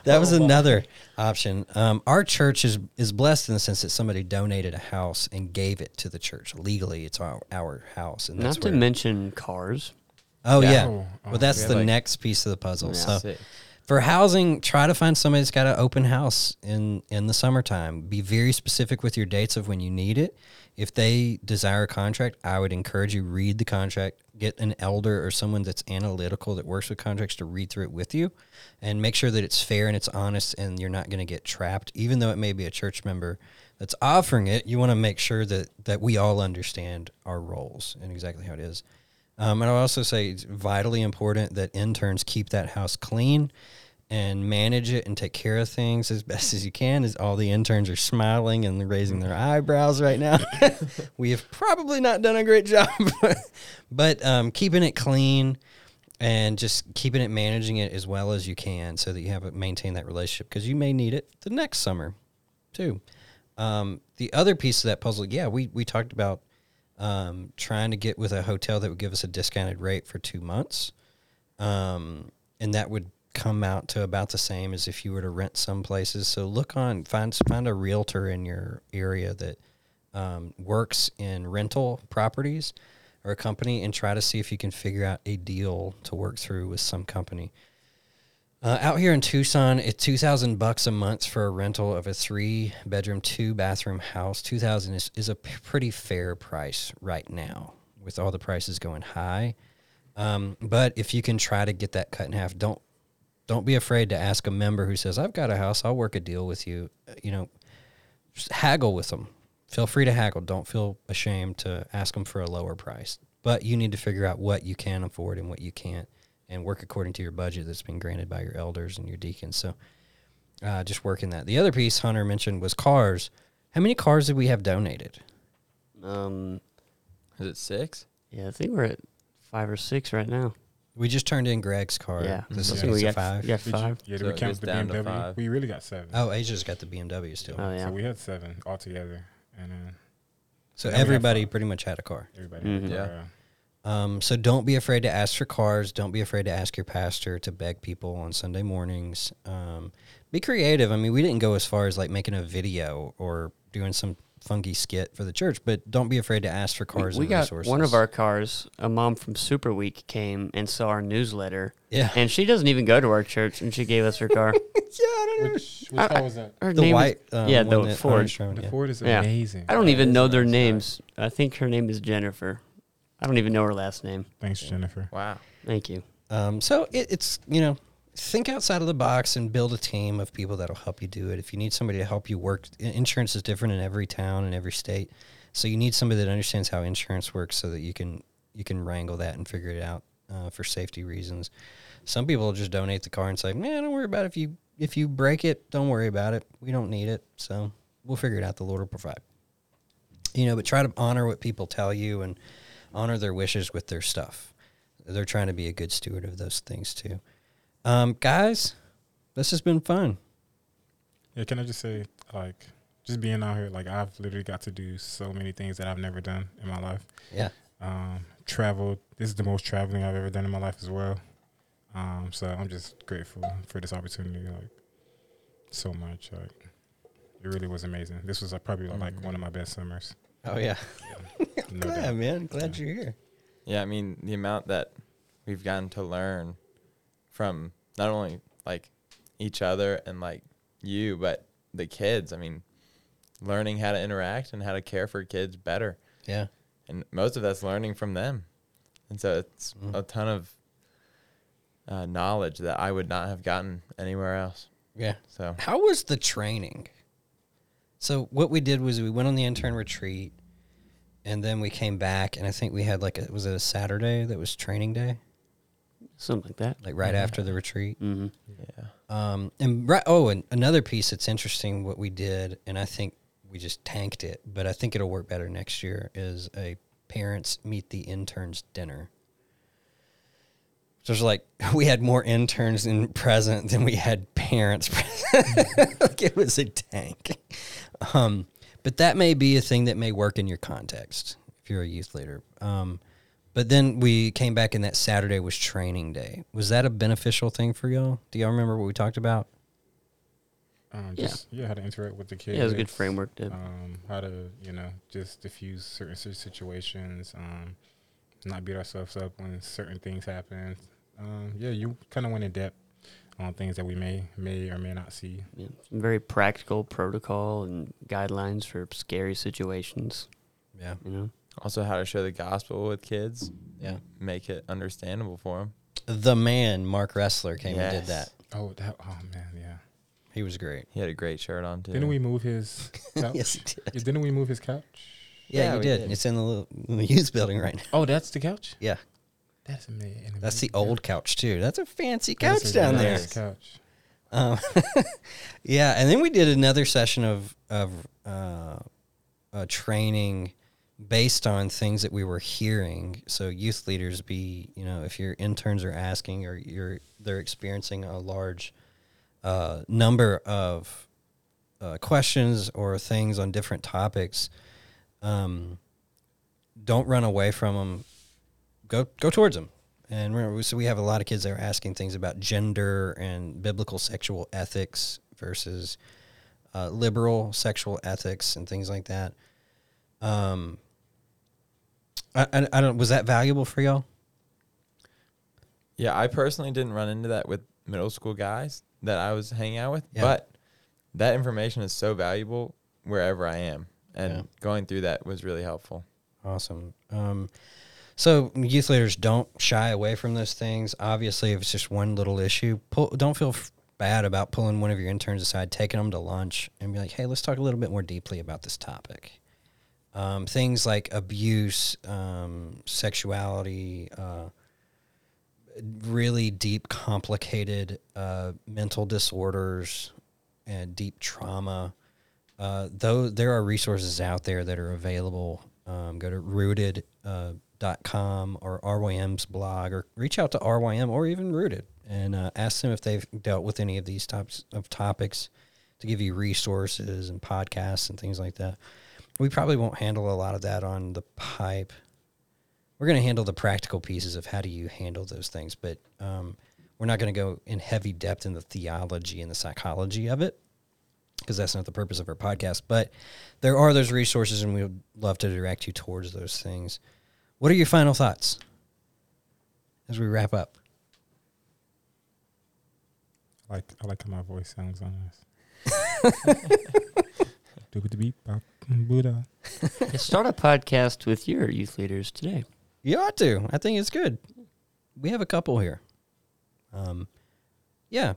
that was another option. Um, our church is is blessed in the sense that somebody donated a house and gave it to the church legally. It's our our house, and that's Not to mention cars. oh Yeah. yeah. Oh, oh, well, that's we the like- next piece of the puzzle. Yeah. So Sick. For housing, try to find somebody that's got an open house in in the summertime. Be very specific with your dates of when you need it. If they desire a contract, I would encourage you read the contract. Get an elder or someone that's analytical that works with contracts to read through it with you, and make sure that it's fair and it's honest, and you're not going to get trapped. Even though it may be a church member that's offering it, you want to make sure that that we all understand our roles and exactly how it is. Um, and I'll also say it's vitally important that interns keep that house clean and manage it and take care of things as best as you can. As all the interns are smiling and raising their eyebrows right now, (laughs) we have probably not done a great job, (laughs) but um, keeping it clean and just keeping it managing it as well as you can, so that you have a, maintain that relationship because you may need it the next summer, too. Um, the other piece of that puzzle, yeah, we we talked about um, trying to get with a hotel that would give us a discounted rate for two months, um, and that would come out to about the same as if you were to rent some places. So look on find find a realtor in your area that um, works in rental properties or a company, and try to see if you can figure out a deal to work through with some company. Uh, out here in Tucson, it's two thousand bucks a month for a rental of a three bedroom, two bathroom house. Two thousand is, is a p- pretty fair price right now, with all the prices going high. Um, but if you can try to get that cut in half, don't don't be afraid to ask a member who says, "I've got a house, I'll work a deal with you." You know, just haggle with them. Feel free to haggle. Don't feel ashamed to ask them for a lower price. But you need to figure out what you can afford and what you can't, and work according to your budget that's been granted by your elders and your deacons. So, uh, just working that. The other piece Hunter mentioned was cars. How many cars did we have donated? Um, Is it six? yeah, I think we're at five or six right now. We just turned in Greg's car. Yeah, This I is think we a got five. We got Did you- five. yeah, did So we it count the BMW? We really got seven. Oh, Asia's got the BMW still. Oh yeah. So we had seven altogether, and then So Yeah, we have everybody pretty much had a car. everybody. had a car, Yeah. Um, so don't be afraid to ask for cars. Don't be afraid to ask your pastor to beg people on Sunday mornings. Um, be creative. I mean, we didn't go as far as like making a video or doing some funky skit for the church, but don't be afraid to ask for cars we and got resources. one of our cars. A mom from Super Week came and saw our newsletter, yeah, and she doesn't even go to our church, and she gave us her car. (laughs) yeah, I don't know. Which which I- car was that? Her The name is- white, um, yeah, the that Ford. Orange The yeah. Ford is Yeah. amazing. I don't That even know a their nice car. names. I think her name is Jennifer. I don't even know her last name. Thanks, Jennifer. Wow. Thank you. Um, so it, it's you know, think outside of the box and build a team of people that'll help you do it. If you need somebody to help you work, insurance is different in every town and every state, so you need somebody that understands how insurance works, so that you can you can wrangle that and figure it out uh, for safety reasons. Some people just donate the car and say, "Man, don't worry about it. if you if you break it, don't worry about it. We don't need it, so we'll figure it out. The Lord will provide." You know, but try to honor what people tell you and honor their wishes with their stuff. They're trying to be a good steward of those things too. Um, guys, this has been fun. Yeah, can I just say, like, just being out here, like, I've literally got to do so many things that I've never done in my life. Yeah. Um, traveled. This is the most traveling I've ever done in my life as well. Um, so I'm just grateful for this opportunity, like, so much. Like, it really was amazing. This was like, probably like Mhm. one of my best summers. Oh yeah. No (laughs) Glad, doubt. man. Glad you're here. Yeah, I mean the amount that we've gotten to learn from not only like each other and like you, but the kids. I mean, learning how to interact and how to care for kids better, Yeah. and most of that's learning from them. And so it's Mm. a ton of uh, knowledge that I would not have gotten anywhere else. Yeah. So How was the training? So what we did was we went on the intern retreat, and then we came back, and I think we had like a, was it a Saturday that was training day, Something like that. like right after the retreat. hmm Yeah. Um, and right, oh, and another piece that's interesting what we did, and I think we just tanked it, but I think it'll work better next year. Is a parents meet the interns dinner. So it's like (laughs) we had more interns in present than we had parents present. (laughs) like it was a tank. Um, but that may be a thing that may work in your context if you're a youth leader. Um, but then we came back and that Saturday was training day. Was that a beneficial thing for y'all? Do y'all remember what we talked about? Um, Yeah. just, yeah. how to interact with the kids. Yeah, it was a good framework to. Um, how to, you know, just diffuse certain situations. Um, not beat ourselves up when certain things happen. Um, yeah, you kind of went in depth on things that we may may or may not see. yeah, some very practical protocol and guidelines for scary situations. Yeah. You know, Also, how to share the gospel with kids. Yeah. Make it understandable for them. The man, Mark Wrestler, came and did that. Oh, that. Oh man, yeah. He was great. He had a great shirt on too. Didn't we move his (laughs) couch? yes, he did. Yeah, didn't we move his couch? Yeah, Yeah, you we did. did. It's in the, little, in the youth building right now. Oh, that's the couch. Yeah. That's amazing. That's the old couch, too. That's a fancy That's couch a down nice there. Couch. Um, (laughs) yeah, and then we did another session of of uh, uh, training based on things that we were hearing. So youth leaders be, you know, if your interns are asking or you're they're experiencing a large uh, number of uh, questions or things on different topics, um, don't run away from them. Go go towards them. And remember, so we have a lot of kids that are asking things about gender and biblical sexual ethics versus uh, liberal sexual ethics and things like that. Um, I, I, I don't. Was that valuable for y'all? Yeah, I personally didn't run into that with middle school guys that I was hanging out with, Yeah. but that information is so valuable wherever I am, and Yeah. going through that was really helpful. Awesome. Um, so youth leaders don't shy away from those things. Obviously, if it's just one little issue, pull, don't feel f- bad about pulling one of your interns aside, taking them to lunch, and be like, "Hey, let's talk a little bit more deeply about this topic." Um, things like abuse, um, sexuality, uh, really deep, complicated uh, mental disorders, and deep trauma. Uh, though there are resources out there that are available, um, go to rooted.com com or RYM's blog or reach out to RYM or even Rooted and uh, ask them if they've dealt with any of these types of topics to give you resources and podcasts and things like that. We probably won't handle a lot of that on the pipe. We're going to handle the practical pieces of how do you handle those things, but um, we're not going to go in heavy depth in the theology and the psychology of it because that's not the purpose of our podcast. But there are those resources, and we would love to direct you towards those things. What are your final thoughts as we wrap up? I like I like how my voice sounds on this. Do the beep bop Buddha. (laughs) Start a podcast with your youth leaders today. You ought to. I think it's good. We have a couple here. Um, yeah.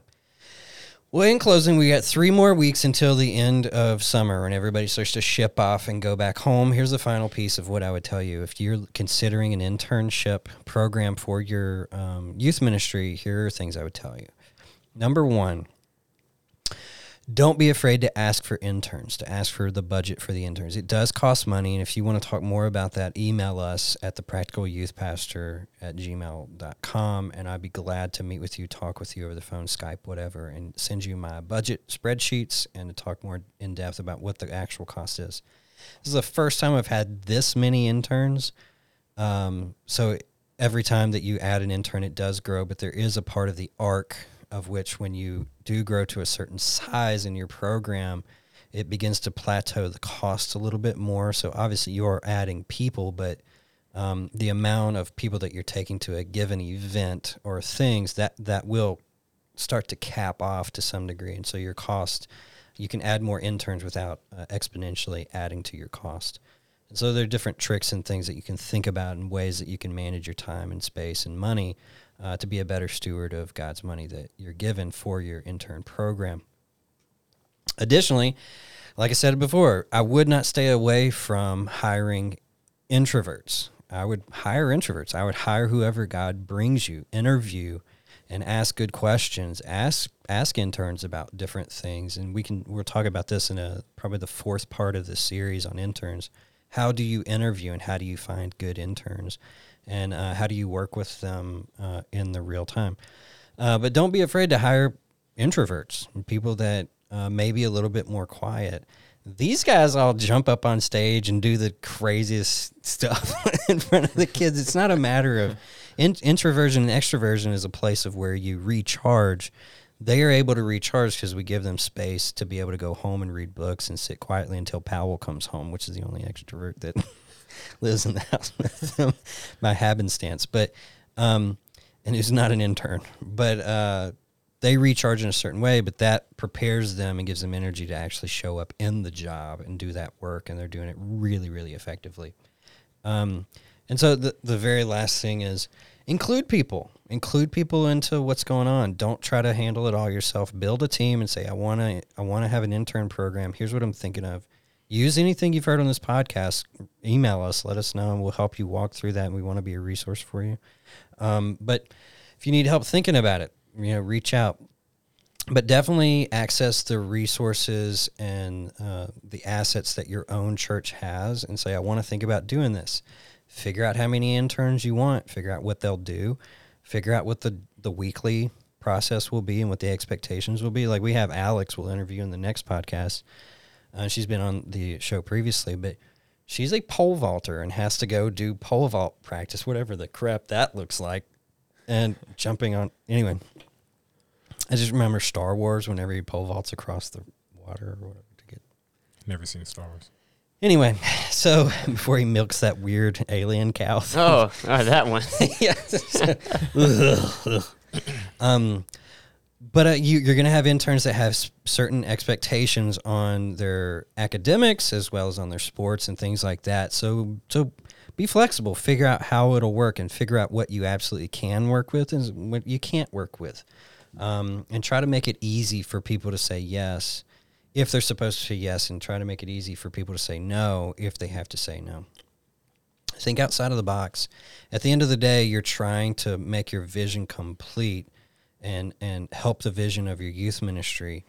Well, in closing, we got three more weeks until the end of summer and everybody starts to ship off and go back home. Here's the final piece of what I would tell you. If you're considering an internship program for your um, youth ministry, here are things I would tell you. Number one, don't be afraid to ask for interns, to ask for the budget for the interns. It does cost money. And if you want to talk more about that, email us at the practical youth pastor at gmail.com. And I'd be glad to meet with you, talk with you over the phone, Skype, whatever, and send you my budget spreadsheets and to talk more in depth about what the actual cost is. This is the first time I've had this many interns. Um, so every time that you add an intern, it does grow, but there is a part of the arc of which when you do grow to a certain size in your program, it begins to plateau the cost a little bit more. So obviously you're adding people, but um, the amount of people that you're taking to a given event or things that that will start to cap off to some degree, and so your cost you can add more interns without uh, exponentially adding to your cost. And so there are different tricks and things that you can think about and ways that you can manage your time and space and money uh, to be a better steward of God's money that you're given for your intern program. Additionally, like I said before, I would not stay away from hiring introverts. I would hire introverts. I would hire whoever God brings you, interview, and ask good questions. Ask ask interns about different things, and we can we'll talk about this in a probably the fourth part of the series on interns. How do you interview and how do you find good interns, and uh, how do you work with them uh, in the real time? Uh, but don't be afraid to hire introverts, people that uh, may be a little bit more quiet. These guys all jump up on stage and do the craziest (laughs) stuff in front of the kids. It's not a matter of in, introversion and extroversion is a place of where you recharge. They are able to recharge because we give them space to be able to go home and read books and sit quietly until Powell comes home, which is the only extrovert that (laughs) lives in the (laughs) house with them by happenstance. But um, and who's not an intern, but uh, they recharge in a certain way, but that prepares them and gives them energy to actually show up in the job and do that work, and they're doing it really, really effectively. Um, and so the the very last thing is include people, include people into what's going on. Don't try to handle it all yourself. Build a team and say, I want to, I want to have an intern program. Here's what I'm thinking of. Use anything you've heard on this podcast. Email us, let us know, and we'll help you walk through that. And we want to be a resource for you. Um, but if you need help thinking about it, you know, reach out. But definitely access the resources and uh, the assets that your own church has, and say, I want to think about doing this. Figure out how many interns you want. Figure out what they'll do. Figure out what the the weekly process will be and what the expectations will be. Like we have Alex, we'll interview in the next podcast. Uh, she's been on the show previously, but she's a pole vaulter and has to go do pole vault practice, whatever the crap that looks like, and jumping on. Anyway, I just remember Star Wars whenever he pole vaults across the water or whatever to get. Never seen Star Wars. Anyway, so before he milks that weird alien cow. thing. Oh, oh, that one. (laughs) yeah. (laughs) Ugh. um, but uh, you, you're going to have interns that have s- certain expectations on their academics as well as on their sports and things like that. So, so be flexible. Figure out how it'll work and figure out what you absolutely can work with and what you can't work with. Um, and try to make it easy for people to say yes if they're supposed to say yes, and try to make it easy for people to say no if they have to say no think outside of the box. At the end of the day, you're trying to make your vision complete and and help the vision of your youth ministry.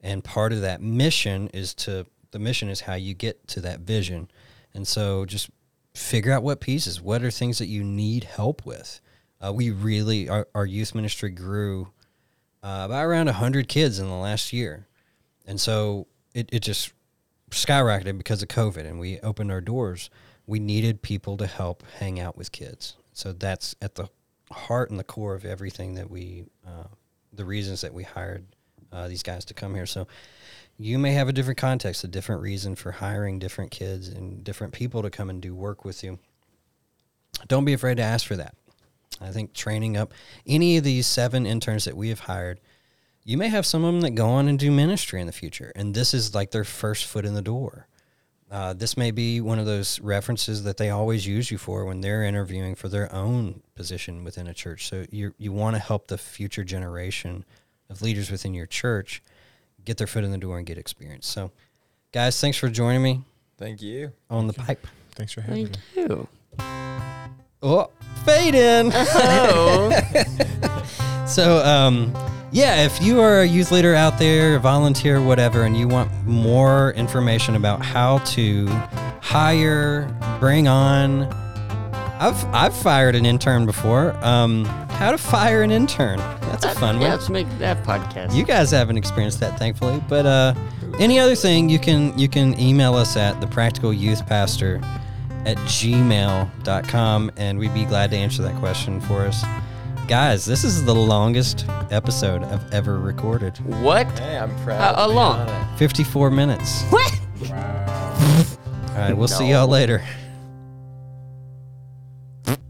And part of that mission is to the mission is how you get to that vision. And so just figure out what pieces, what are things that you need help with. Uh, we really our, our youth ministry grew uh, about around 100 kids in the last year. And so it, it just skyrocketed because of COVID and we opened our doors. We needed people to help hang out with kids. So that's at the heart and the core of everything that we, uh, the reasons that we hired uh, these guys to come here. So you may have a different context, a different reason for hiring different kids and different people to come and do work with you. Don't be afraid to ask for that. I think training up any of these seven interns that we have hired, you may have some of them that go on and do ministry in the future, and this is like their first foot in the door. Uh, this may be one of those references that they always use you for when they're interviewing for their own position within a church. So you you want to help the future generation of leaders within your church get their foot in the door and get experience. So, guys, thanks for joining me Thank you. on the pipe. Thanks for having Thank me. you. Oh, fade in. (laughs) Oh, (laughs) So, um, yeah, if you are a youth leader out there, a volunteer, whatever, and you want more information about how to hire, bring on, I've I've fired an intern before. Um, how to fire an intern? That's a fun yeah, one. let's make that podcast. You guys haven't experienced that, thankfully. But uh, any other thing, you can you can email us at the practical youth pastor at gmail.com and we'd be glad to answer that question for us. Guys, this is the longest episode I've ever recorded. what? Hey, I'm proud. How- to how long? 54 minutes. What? All right, we'll see y'all later.